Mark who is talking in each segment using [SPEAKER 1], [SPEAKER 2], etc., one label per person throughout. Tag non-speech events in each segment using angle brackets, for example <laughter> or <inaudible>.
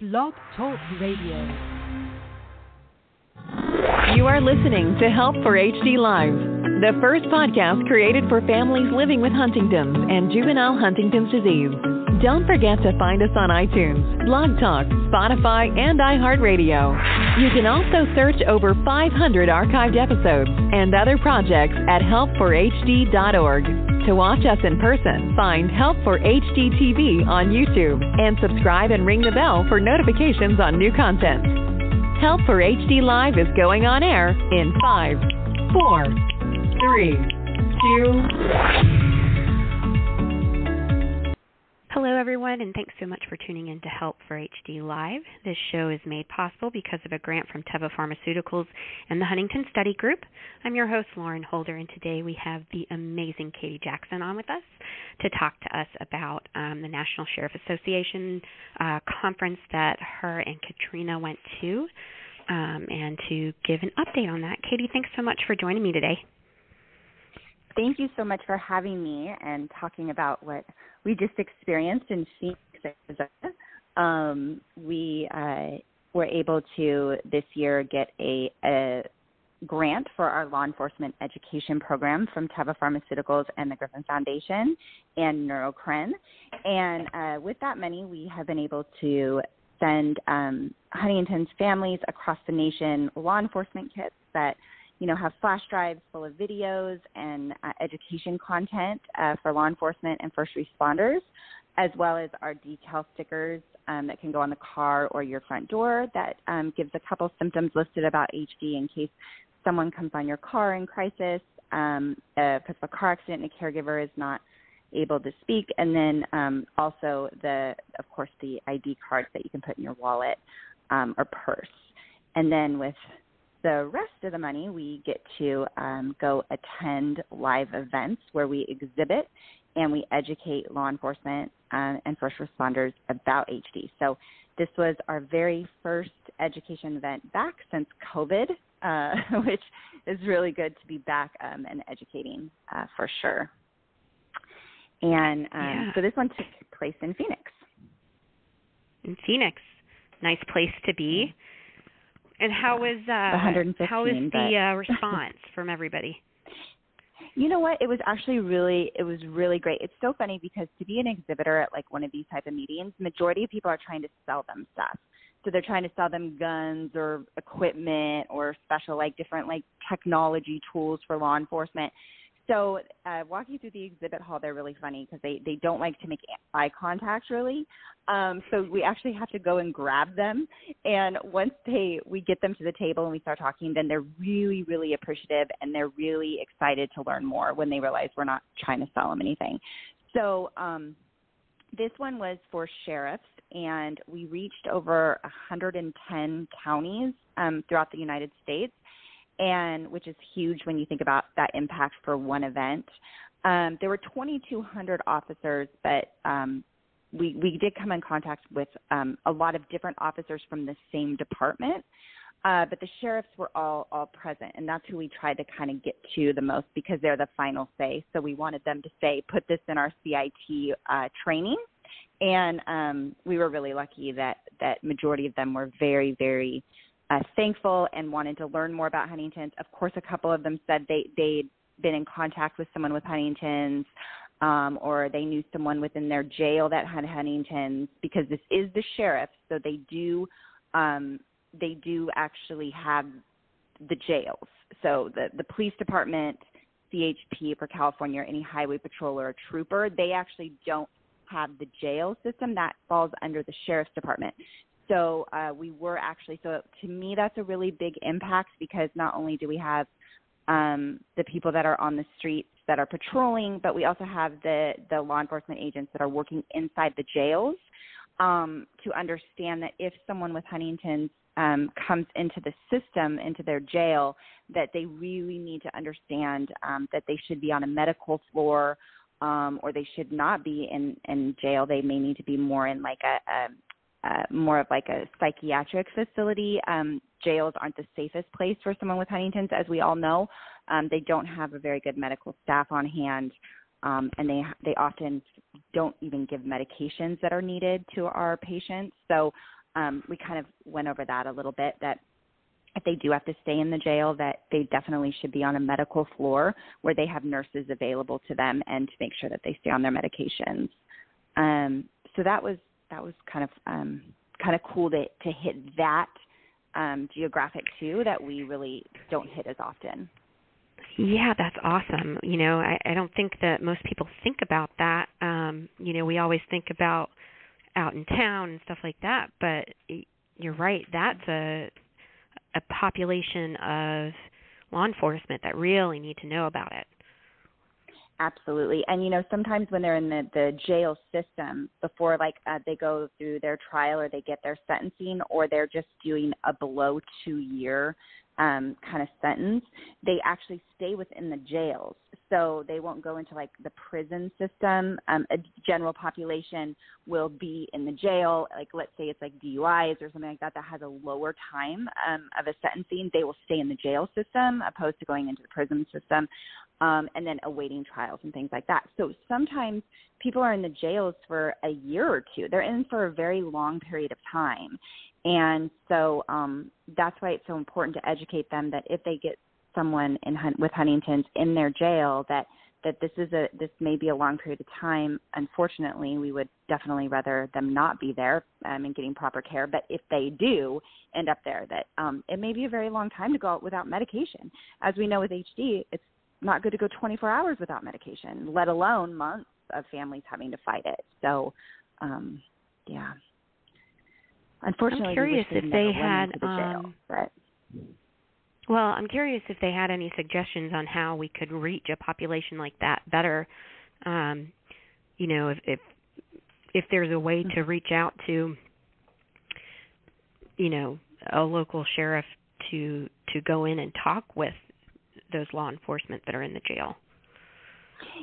[SPEAKER 1] Blog Talk Radio.
[SPEAKER 2] You are listening to Help for HD Live, the first podcast created for families living with Huntington's and juvenile Huntington's disease. Don't forget to find us on iTunes, Blog Talk, Spotify, and iHeartRadio. You can also search over 500 archived episodes and other projects at helpforhd.org. To watch us in person, find Help for HD TV on YouTube and subscribe and ring the bell for notifications on new content. Help for HD Live is going on air in 5, 4, 3, 2,
[SPEAKER 3] Hello, everyone, and thanks so much for tuning in to Help for HD Live. This show is made possible because of a grant from Teva Pharmaceuticals and the Huntington Study Group. I'm your host, Lauren Holder, and today we have the amazing Katie Jackson on with us to talk to us about um, the National Sheriff Association uh, conference that her and Katrina went to um, and to give an update on that. Katie, thanks so much for joining me today.
[SPEAKER 4] Thank you so much for having me and talking about what we just experienced in Phoenix, Arizona. Um, we uh, were able to this year get a, a grant for our law enforcement education program from Teva Pharmaceuticals and the Griffin Foundation and Neurocrine. And uh, with that money, we have been able to send um, Huntington's families across the nation law enforcement kits that you know, have flash drives full of videos and uh, education content uh, for law enforcement and first responders, as well as our decal stickers um, that can go on the car or your front door that um, gives a couple symptoms listed about HD in case someone comes on your car in crisis um, uh, because of a car accident and a caregiver is not able to speak, and then um, also the, of course, the ID cards that you can put in your wallet um, or purse. And then with the rest of the money we get to um, go attend live events where we exhibit and we educate law enforcement uh, and first responders about HD. So this was our very first education event back since COVID, uh, <laughs> which is really good to be back um, and educating uh, for sure. And um, yeah. so this one took place in Phoenix.
[SPEAKER 3] In Phoenix, nice place to be. And how was uh, how was the uh, <laughs> response from everybody?
[SPEAKER 4] You know what? It was actually really it was really great. It's so funny because to be an exhibitor at like one of these type of meetings, majority of people are trying to sell them stuff. So they're trying to sell them guns or equipment or special like different like technology tools for law enforcement. So uh, walking through the exhibit hall, they're really funny because they they don't like to make eye contact really. Um, so we actually have to go and grab them, and once they we get them to the table and we start talking, then they're really really appreciative and they're really excited to learn more when they realize we're not trying to sell them anything. So um, this one was for sheriffs, and we reached over 110 counties um, throughout the United States and which is huge when you think about that impact for one event. Um, there were 2,200 officers, but um, we we did come in contact with um, a lot of different officers from the same department. Uh, but the sheriffs were all all present, and that's who we tried to kind of get to the most because they're the final say. So we wanted them to say, put this in our CIT uh, training, and um, we were really lucky that that majority of them were very very uh, thankful and wanted to learn more about Huntington's. Of course, a couple of them said they they'd been in contact with someone with Huntington's, um, or they knew someone within their jail that had Huntington's because this is the sheriff, so they do um, they do actually have the jails. So the the police department, CHP for California, or any highway patrol or a trooper, they actually don't have the jail system that falls under the sheriff's department so uh, we were actually so to me that's a really big impact because not only do we have um, the people that are on the streets that are patrolling, but we also have the the law enforcement agents that are working inside the jails um, to understand that if someone with Huntington's um, comes into the system, into their jail, that they really need to understand um, that they should be on a medical floor um, or they should not be in, in jail. They may need to be more in like a, a uh, more of like a psychiatric facility. Um, jails aren't the safest place for someone with Huntington's, as we all know. Um, they don't have a very good medical staff on hand, um, and they they often don't even give medications that are needed to our patients. So um, we kind of went over that a little bit. That if they do have to stay in the jail, that they definitely should be on a medical floor where they have nurses available to them and to make sure that they stay on their medications. Um, so that was that was kind of um, kind of cool to to hit that um, geographic too that we really don't hit as often.
[SPEAKER 3] Yeah, that's awesome. You know, I, I don't think that most people think about that. Um, you know, we always think about out in town and stuff like that, but you're right. That's a a population of law enforcement that really need to know about it.
[SPEAKER 4] Absolutely. And you know, sometimes when they're in the the jail system before like uh, they go through their trial or they get their sentencing or they're just doing a below 2 year um kind of sentence, they actually stay within the jails. So they won't go into like the prison system. Um a general population will be in the jail, like let's say it's like DUIs or something like that that has a lower time um of a sentencing, they will stay in the jail system opposed to going into the prison system um, and then awaiting trials and things like that. So sometimes people are in the jails for a year or two. They're in for a very long period of time. And so um, that's why it's so important to educate them that if they get someone in with Huntington's in their jail, that that this is a this may be a long period of time. Unfortunately, we would definitely rather them not be there um, and getting proper care. But if they do end up there, that um, it may be a very long time to go out without medication. As we know with HD, it's not good to go 24 hours without medication, let alone months of families having to fight it. So, um, yeah. Unfortunately,
[SPEAKER 3] I'm curious
[SPEAKER 4] if
[SPEAKER 3] they had.
[SPEAKER 4] The
[SPEAKER 3] um. Well, I'm curious if they had any suggestions on how we could reach a population like that better. Um, you know, if if if there's a way to reach out to, you know, a local sheriff to to go in and talk with those law enforcement that are in the jail?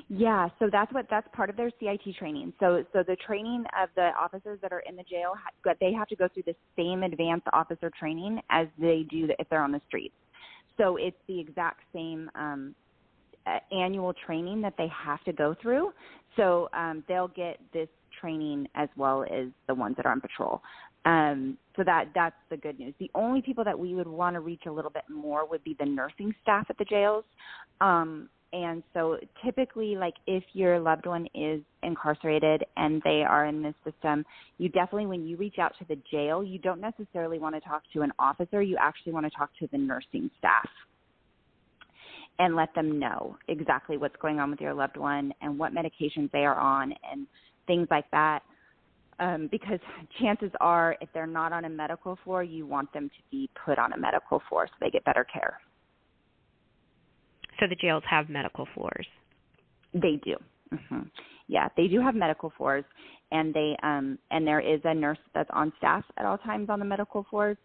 [SPEAKER 4] Yeah, so that's what that's part of their CIT training. So so the training of the officers that are in the jail, they have to go through the same advanced officer training as they do if they're on the streets. So it's the exact same um, annual training that they have to go through. So um, they'll get this training as well as the ones that are on patrol. Um, so that that's the good news. The only people that we would want to reach a little bit more would be the nursing staff at the jails. Um, and so typically like if your loved one is incarcerated and they are in this system you definitely when you reach out to the jail you don't necessarily want to talk to an officer you actually want to talk to the nursing staff and let them know exactly what's going on with your loved one and what medications they are on and things like that um, because chances are if they're not on a medical floor, you want them to be put on a medical floor so they get better care.
[SPEAKER 3] So the jails have medical floors.
[SPEAKER 4] They do. Mm-hmm. Yeah, they do have medical floors, and they um, and there is a nurse that's on staff at all times on the medical floors.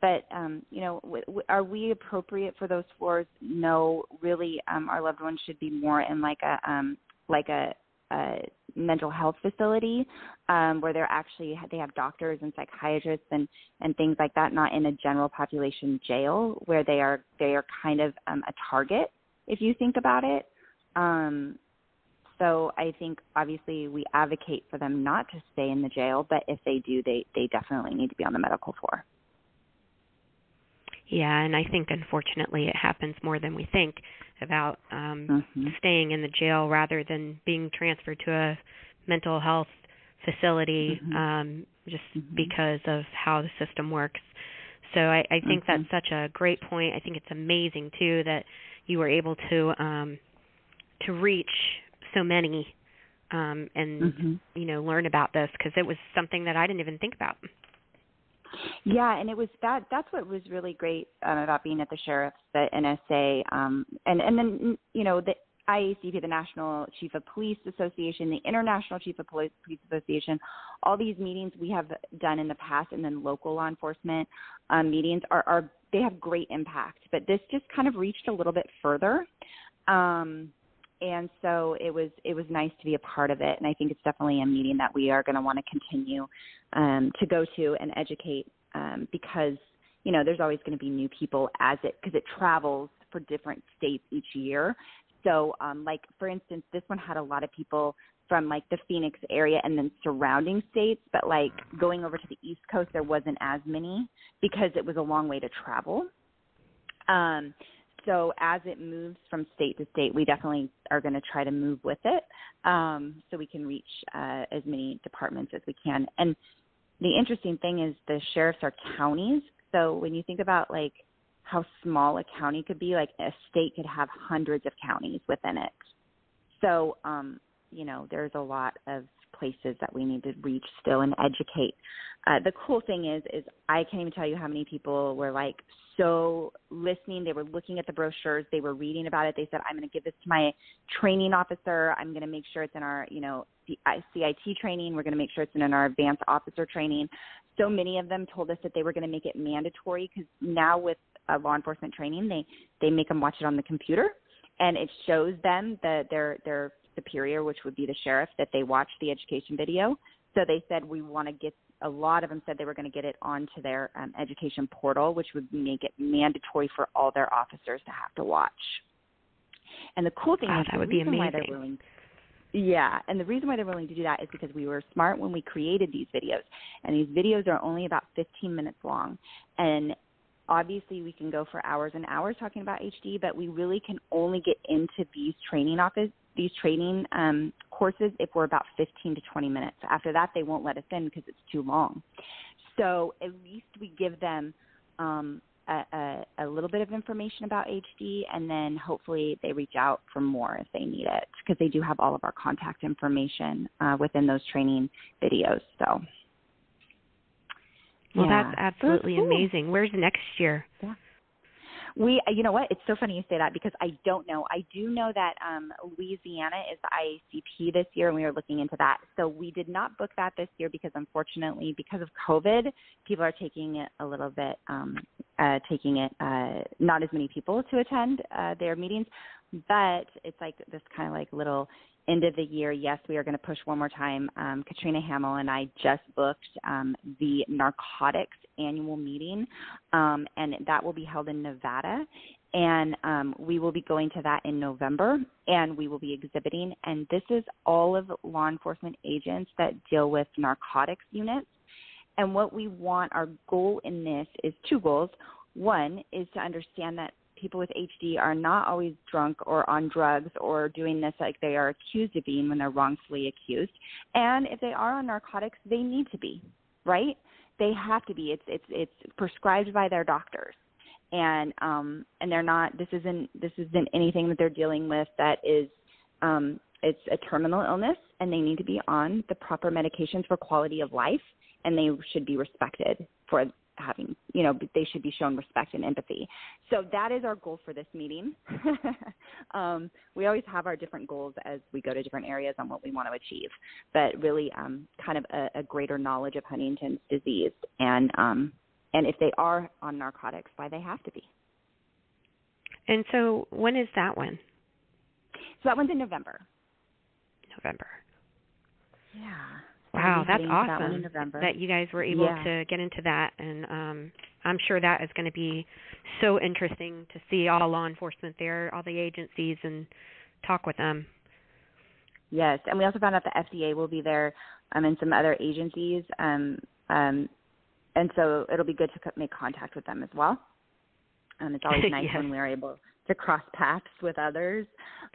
[SPEAKER 4] But um, you know, w- w- are we appropriate for those floors? No, really. Um, our loved ones should be more in like a um, like a a mental health facility um, where they're actually they have doctors and psychiatrists and and things like that, not in a general population jail where they are they are kind of um, a target if you think about it. Um, so I think obviously we advocate for them not to stay in the jail, but if they do, they they definitely need to be on the medical floor.
[SPEAKER 3] Yeah, and I think unfortunately it happens more than we think about um mm-hmm. staying in the jail rather than being transferred to a mental health facility mm-hmm. um just mm-hmm. because of how the system works. So I, I think that's mm-hmm. such a great point. I think it's amazing too that you were able to um to reach so many um and
[SPEAKER 4] mm-hmm.
[SPEAKER 3] you know learn about this because it was something that I didn't even think about.
[SPEAKER 4] Yeah, and it was that. That's what was really great um, about being at the sheriff's, the NSA, um, and and then you know the IACP, the National Chief of Police Association, the International Chief of Police, Police Association. All these meetings we have done in the past, and then local law enforcement um, meetings are, are they have great impact. But this just kind of reached a little bit further. Um, and so it was it was nice to be a part of it and i think it's definitely a meeting that we are going to want to continue um, to go to and educate um, because you know there's always going to be new people as it because it travels for different states each year so um, like for instance this one had a lot of people from like the Phoenix area and then surrounding states, but like going over to the East Coast, there wasn't as many because it was a long way to travel. Um, so as it moves from state to state, we definitely are going to try to move with it um, so we can reach uh, as many departments as we can. And the interesting thing is the sheriffs are counties. So when you think about like how small a county could be, like a state could have hundreds of counties within it. So, um, you know, there's a lot of places that we need to reach still and educate. Uh, the cool thing is, is I can't even tell you how many people were like so listening. They were looking at the brochures. They were reading about it. They said, "I'm going to give this to my training officer. I'm going to make sure it's in our, you know, CIT training. We're going to make sure it's in our advanced officer training." So many of them told us that they were going to make it mandatory because now with law enforcement training, they they make them watch it on the computer, and it shows them that their their superior, which would be the sheriff, that they watch the education video. So they said we want to get a lot of them said they were going to get it onto their um, education portal, which would make it mandatory for all their officers to have to watch. And the cool thing
[SPEAKER 3] wow,
[SPEAKER 4] is
[SPEAKER 3] that would be amazing.
[SPEAKER 4] why they're willing yeah, and the reason why they're willing to do that is because we were smart when we created these videos. And these videos are only about 15 minutes long. And obviously we can go for hours and hours talking about HD, but we really can only get into these training office these training um, courses if we're about 15 to 20 minutes. After that, they won't let us in because it's too long. So at least we give them um, a, a, a little bit of information about HD, and then hopefully they reach out for more if they need it because they do have all of our contact information uh, within those training videos. So.
[SPEAKER 3] Well,
[SPEAKER 4] yeah.
[SPEAKER 3] that's absolutely
[SPEAKER 4] so cool.
[SPEAKER 3] amazing. Where's next year?
[SPEAKER 4] Yeah. We, you know what? It's so funny you say that because I don't know. I do know that um, Louisiana is the IACP this year, and we are looking into that. So we did not book that this year because, unfortunately, because of COVID, people are taking it a little bit, um, uh, taking it uh, not as many people to attend uh, their meetings. But it's like this kind of like little end of the year, yes, we are going to push one more time. Um, Katrina Hamill and I just booked um, the narcotics annual meeting, um, and that will be held in Nevada. And um, we will be going to that in November, and we will be exhibiting. And this is all of law enforcement agents that deal with narcotics units. And what we want, our goal in this is two goals. One is to understand that people with HD are not always drunk or on drugs or doing this like they are accused of being when they're wrongfully accused. And if they are on narcotics, they need to be, right? They have to be. It's it's it's prescribed by their doctors. And um and they're not this isn't this isn't anything that they're dealing with that is um it's a terminal illness and they need to be on the proper medications for quality of life and they should be respected for having, you know, they should be shown respect and empathy. So that is our goal for this meeting. <laughs> um, we always have our different goals as we go to different areas on what we want to achieve, but really um, kind of a, a, greater knowledge of Huntington's disease and um, and if they are on narcotics, why they have to be.
[SPEAKER 3] And so, when is that one?
[SPEAKER 4] So that one's in November.
[SPEAKER 3] November.
[SPEAKER 4] Yeah.
[SPEAKER 3] Wow, that's
[SPEAKER 4] awesome
[SPEAKER 3] that, that, you guys were able
[SPEAKER 4] yeah.
[SPEAKER 3] to get into that, and um, I'm sure that is going to be so interesting to see all law enforcement there, all the agencies, and talk with them.
[SPEAKER 4] Yes, and we also found out the FDA will be there, um, and some other agencies, um, um, and so it'll be good to make contact with them as well. Um, it's always <laughs> nice
[SPEAKER 3] yes.
[SPEAKER 4] when we're able to cross paths with others.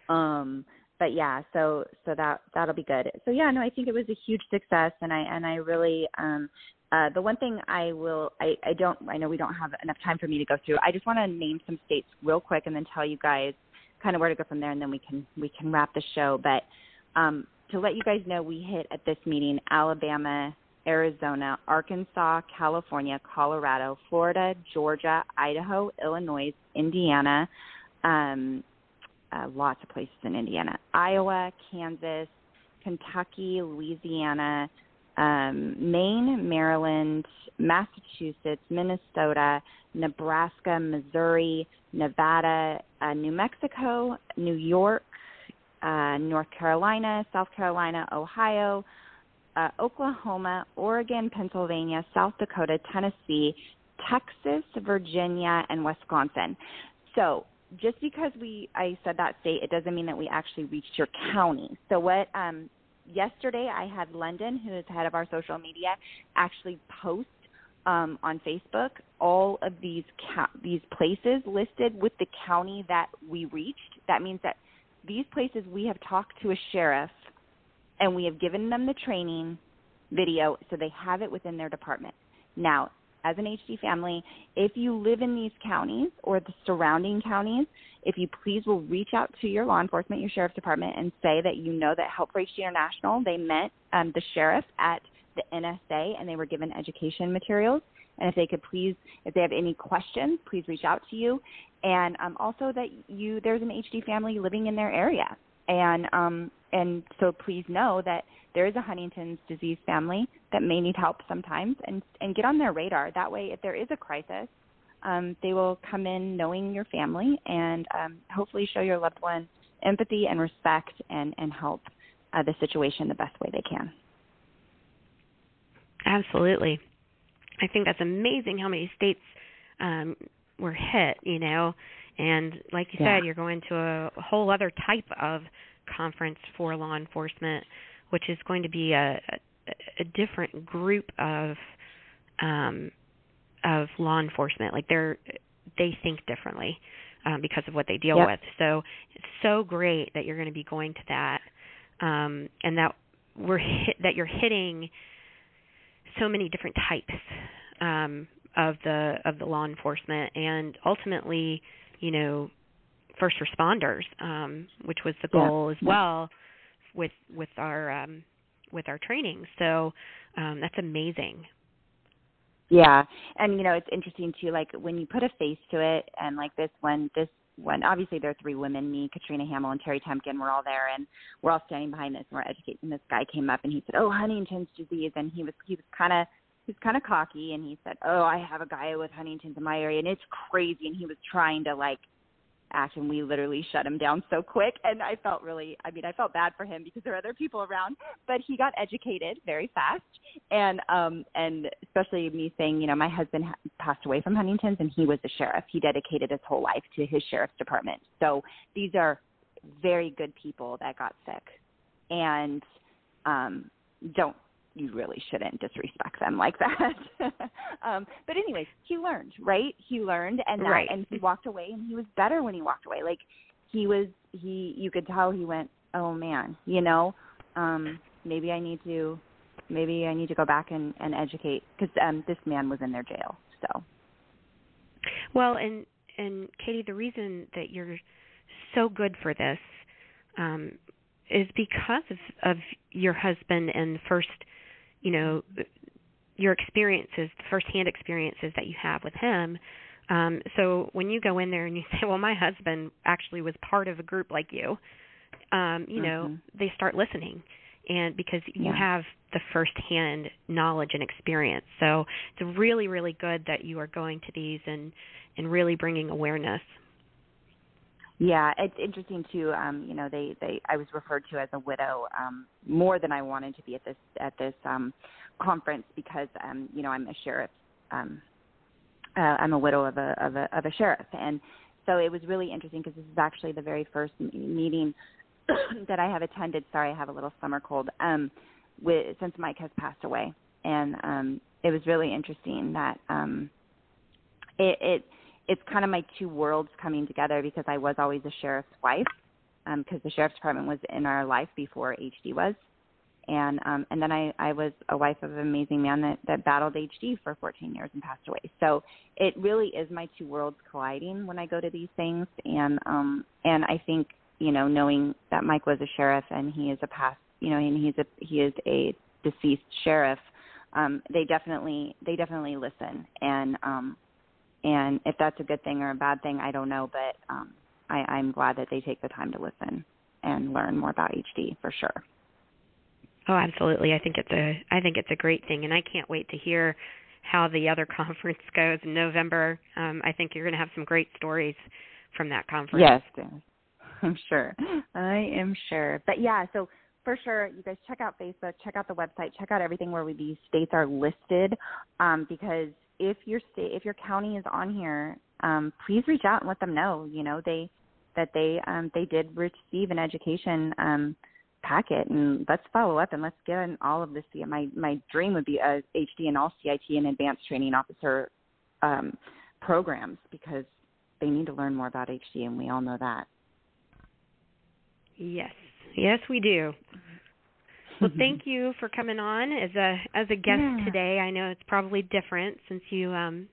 [SPEAKER 4] Um, but yeah, so so that that'll be good. So yeah, no, I think it was a huge success, and I and I really um, uh, the one thing I will I I don't I know we don't have enough time for me to go through. I just want to name some states real quick, and then tell you guys kind of where to go from there, and then we can we can wrap the show. But um, to let you guys know, we hit at this meeting Alabama, Arizona, Arkansas, California, Colorado, Florida, Georgia, Idaho, Illinois, Indiana. Um, uh, lots of places in Indiana, Iowa, Kansas, Kentucky, Louisiana, um, Maine, Maryland, Massachusetts, Minnesota, Nebraska, Missouri, Nevada, uh, New Mexico, New York, uh, North Carolina, South Carolina, Ohio, uh, Oklahoma, Oregon, Pennsylvania, South Dakota, Tennessee, Texas, Virginia, and Wisconsin. So just because we I said that state, it doesn't mean that we actually reached your county. So what um, yesterday I had London, who is head of our social media, actually post um, on Facebook all of these ca- these places listed with the county that we reached. That means that these places we have talked to a sheriff and we have given them the training video so they have it within their department. Now, as an HD family, if you live in these counties or the surrounding counties, if you please will reach out to your law enforcement, your sheriff's department, and say that you know that Help for HD International, they met um, the sheriff at the NSA and they were given education materials. And if they could please, if they have any questions, please reach out to you. And um, also that you, there's an HD family living in their area. And um, and so please know that there is a Huntington's disease family that may need help sometimes, and and get on their radar. That way, if there is a crisis, um, they will come in knowing your family and um, hopefully show your loved one empathy and respect and and help uh, the situation the best way they can.
[SPEAKER 3] Absolutely. I think that's amazing how many states um, were hit, you know. And like you yeah. said, you're going to a, a whole other type of conference for law enforcement, which is going to be a, a, different group of um, of law enforcement. Like they're they think differently um, because of what they deal
[SPEAKER 4] yep.
[SPEAKER 3] with. So it's so great that you're going to be going to that, um, and that we're hit, that you're hitting so many different types um, of the of the law enforcement, and ultimately, you know, first responders, um, which was the goal
[SPEAKER 4] yeah.
[SPEAKER 3] as well with with our um, with our training. So um, that's amazing.
[SPEAKER 4] Yeah, and you know it's interesting too. Like when you put a face to it, and like this one, this one, obviously there are three women, me, Katrina Hamill, and Terry Temkin. We're all there, and we're all standing behind this, and we're educating. This guy came up and he said, "Oh, Huntington's disease," and he was he was kind of he's kind of cocky, and he said, "Oh, I have a guy with Huntington's in my area, and it's crazy," and he was trying to like act and we literally shut him down so quick. And I felt really I mean I felt bad for him because there are other people around but he got educated very fast. And um and especially me saying you know my husband ha- passed away from Huntington's and he was a sheriff. He dedicated his whole life to his sheriff's department. So these are very good people that got sick. And um don't you really shouldn't disrespect them like that. <laughs> um, but anyways, he learned, right? He learned and that,
[SPEAKER 3] right.
[SPEAKER 4] and he walked away and he was better when he walked away. Like he was he you could tell he went, "Oh man, you know, um maybe I need to maybe I need to go back and and educate cuz um this man was in their jail." So
[SPEAKER 3] Well, and and Katie, the reason that you're so good for this um is because of, of your husband and first you know your experiences, the firsthand experiences that you have with him. Um, so when you go in there and you <laughs> say, "Well, my husband actually was part of a group like you," um, you mm-hmm. know, they start listening, and because you
[SPEAKER 4] yeah.
[SPEAKER 3] have the firsthand knowledge and experience. So it's really, really good that you are going to these and and really bringing awareness.
[SPEAKER 4] Yeah, it's interesting too. Um, you know, they they I was referred to as a widow um, more than I wanted to be at this at this um, conference because um, you know I'm a sheriff. Um, uh, I'm a widow of a of a of a sheriff, and so it was really interesting because this is actually the very first meeting <coughs> that I have attended. Sorry, I have a little summer cold. Um, with since Mike has passed away, and um, it was really interesting that um, it, it it's kind of my two worlds coming together because I was always a sheriff's wife because um, the sheriff's department was in our life before HD was, and um, and then I I was a wife of an amazing man that that battled HD for 14 years and passed away. So it really is my two worlds colliding when I go to these things, and um and I think you know knowing that Mike was a sheriff and he is a past you know and he's a he is a deceased sheriff um they definitely they definitely listen. And um and if that's a good thing or a bad thing, I don't know, but um, I, I'm glad that they take the time to listen and learn more about HD for sure.
[SPEAKER 3] Oh, absolutely. I think it's a I think it's a great thing, and I can't wait to hear how the other <laughs> conference goes in November. Um, I think you're going to have some great stories from that conference.
[SPEAKER 4] Yes, <laughs> I'm sure. I am sure. But yeah, so for sure, you guys check out Facebook, check out the website, check out everything where we, these states are listed, um, because if your state if your county is on here um please reach out and let them know you know they that they um they did receive an education um pack it and let's follow up and let's get all of this. My my dream would be a HD and all CIT and advanced training officer um, programs because they need to learn more about HD, and we all know that.
[SPEAKER 3] Yes, yes, we do. Well, thank you for coming on as a as a guest
[SPEAKER 4] yeah.
[SPEAKER 3] today. I know it's probably different since you um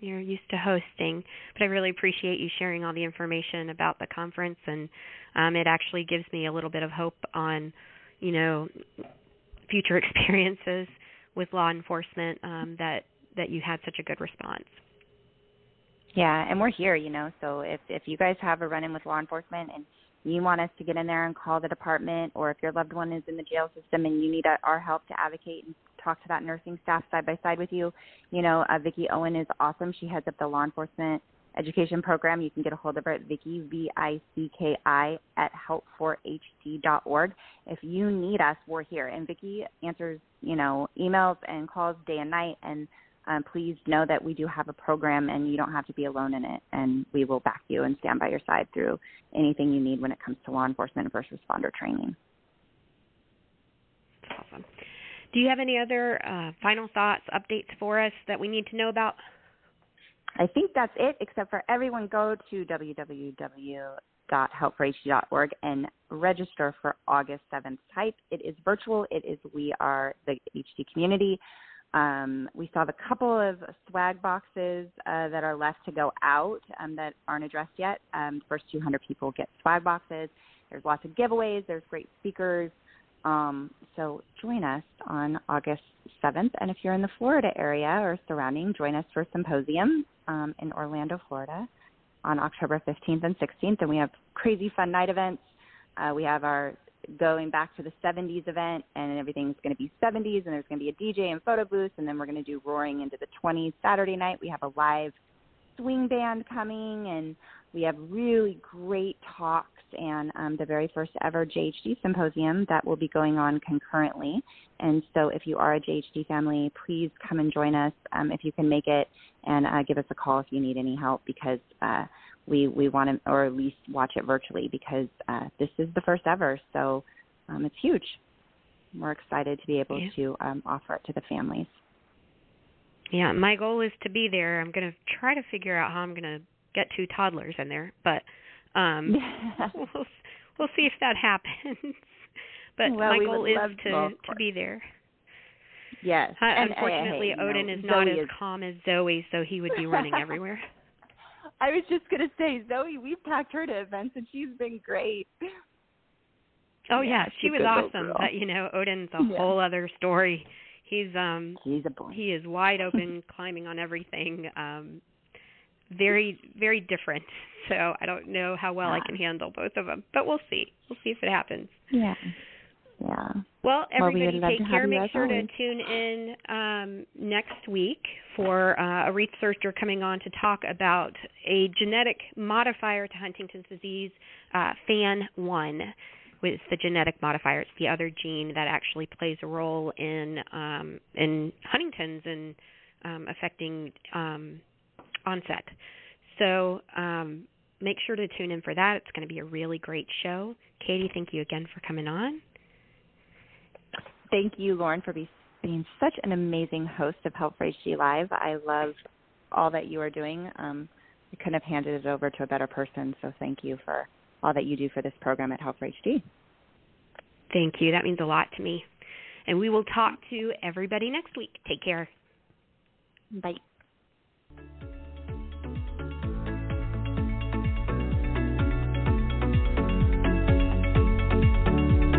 [SPEAKER 3] you're used to hosting, but I really appreciate you sharing all the information about the conference and um it actually gives me a little bit of hope on, you know, future <laughs> experiences with law enforcement um that that you had such a good response.
[SPEAKER 4] Yeah, and we're here, you know. So if if you guys have a run in with law enforcement and you want us to get in there and call the department, or if your loved one is in the jail system and you need our help to advocate and talk to that nursing staff side by side with you, you know, uh, Vicki Owen is awesome. She heads up the law enforcement education program. You can get a hold of her at Vicki V I C K I at help4hd.org. If you need us, we're here. And Vicki answers, you know, emails and calls day and night and um, please know that we do have a program and you don't have to be alone in it. And we will back you and stand by your side through anything you need when it comes to law enforcement and first responder training.
[SPEAKER 3] Awesome. Do you have any other uh, final thoughts, updates for us that we need to know about?
[SPEAKER 4] I think that's it, except for everyone go to www.help4hd.org and register for August 7th type. It is virtual. It is We Are the HD Community. Um, we still have a couple of swag boxes uh, that are left to go out um, that aren't addressed yet. Um, the first 200 people get swag boxes. There's lots of giveaways. There's great speakers. Um, so join us on August 7th. And if you're in the Florida area or surrounding, join us for a symposium um, in Orlando, Florida on October 15th and 16th. And we have crazy fun night events. Uh, we have our going back to the 70s event and everything's going to be 70s and there's going to be a DJ and photo booth and then we're going to do roaring into the 20s Saturday night. We have a live swing band coming and we have really great talks and um, the very first ever JHD symposium that will be going on concurrently. And so if you are a JHD family, please come and join us um, if you can make it and uh, give us a call if you need any help because uh, we we want to or at least watch it virtually because uh, this is the first ever. So um, it's huge. We're excited to be able yeah. to um, offer it to the families.
[SPEAKER 3] Yeah, my goal is to be there. I'm going to try to figure out how I'm going to get two toddlers in there, but um, <laughs> we'll we'll see if that happens. <laughs> but
[SPEAKER 4] well,
[SPEAKER 3] my goal is
[SPEAKER 4] to
[SPEAKER 3] to be there.
[SPEAKER 4] Yes.
[SPEAKER 3] Uh,
[SPEAKER 4] and,
[SPEAKER 3] unfortunately,
[SPEAKER 4] hey,
[SPEAKER 3] Odin
[SPEAKER 4] know,
[SPEAKER 3] is
[SPEAKER 4] Zoe
[SPEAKER 3] not as
[SPEAKER 4] is...
[SPEAKER 3] calm as Zoe, so he would be running everywhere. <laughs>
[SPEAKER 4] I was just gonna say, Zoe, we've packed her to events and she's been great.
[SPEAKER 3] Oh yeah,
[SPEAKER 4] yeah
[SPEAKER 3] she was awesome. But you know, Odin's a
[SPEAKER 4] yeah.
[SPEAKER 3] whole other story. He's um
[SPEAKER 4] he's a boy.
[SPEAKER 3] he is wide open, <laughs> climbing on everything. Um very very different. <laughs> So I don't know how well
[SPEAKER 4] yeah.
[SPEAKER 3] I can handle both of them, but we'll see. We'll see if it happens.
[SPEAKER 4] Yeah. Yeah.
[SPEAKER 3] Well, everybody
[SPEAKER 4] well,
[SPEAKER 3] take care. Make sure
[SPEAKER 4] always.
[SPEAKER 3] to tune in um, next week for uh, a researcher coming on to talk about a genetic modifier to Huntington's disease, uh, FAN1. With the genetic modifier, it's the other gene that actually plays a role in um, in Huntington's and um, affecting um, onset. So um, make sure to tune in for that. It's going to be a really great show. Katie, thank you again for coming on
[SPEAKER 4] thank you, Lauren, for be, being such an amazing host of Help for HD Live. I love all that you are doing. Um, I couldn't have handed it over to a better person, so thank you for all that you do for this program at Help for HD.
[SPEAKER 3] Thank you. That means a lot to me. And we will talk to everybody next week. Take care.
[SPEAKER 4] Bye.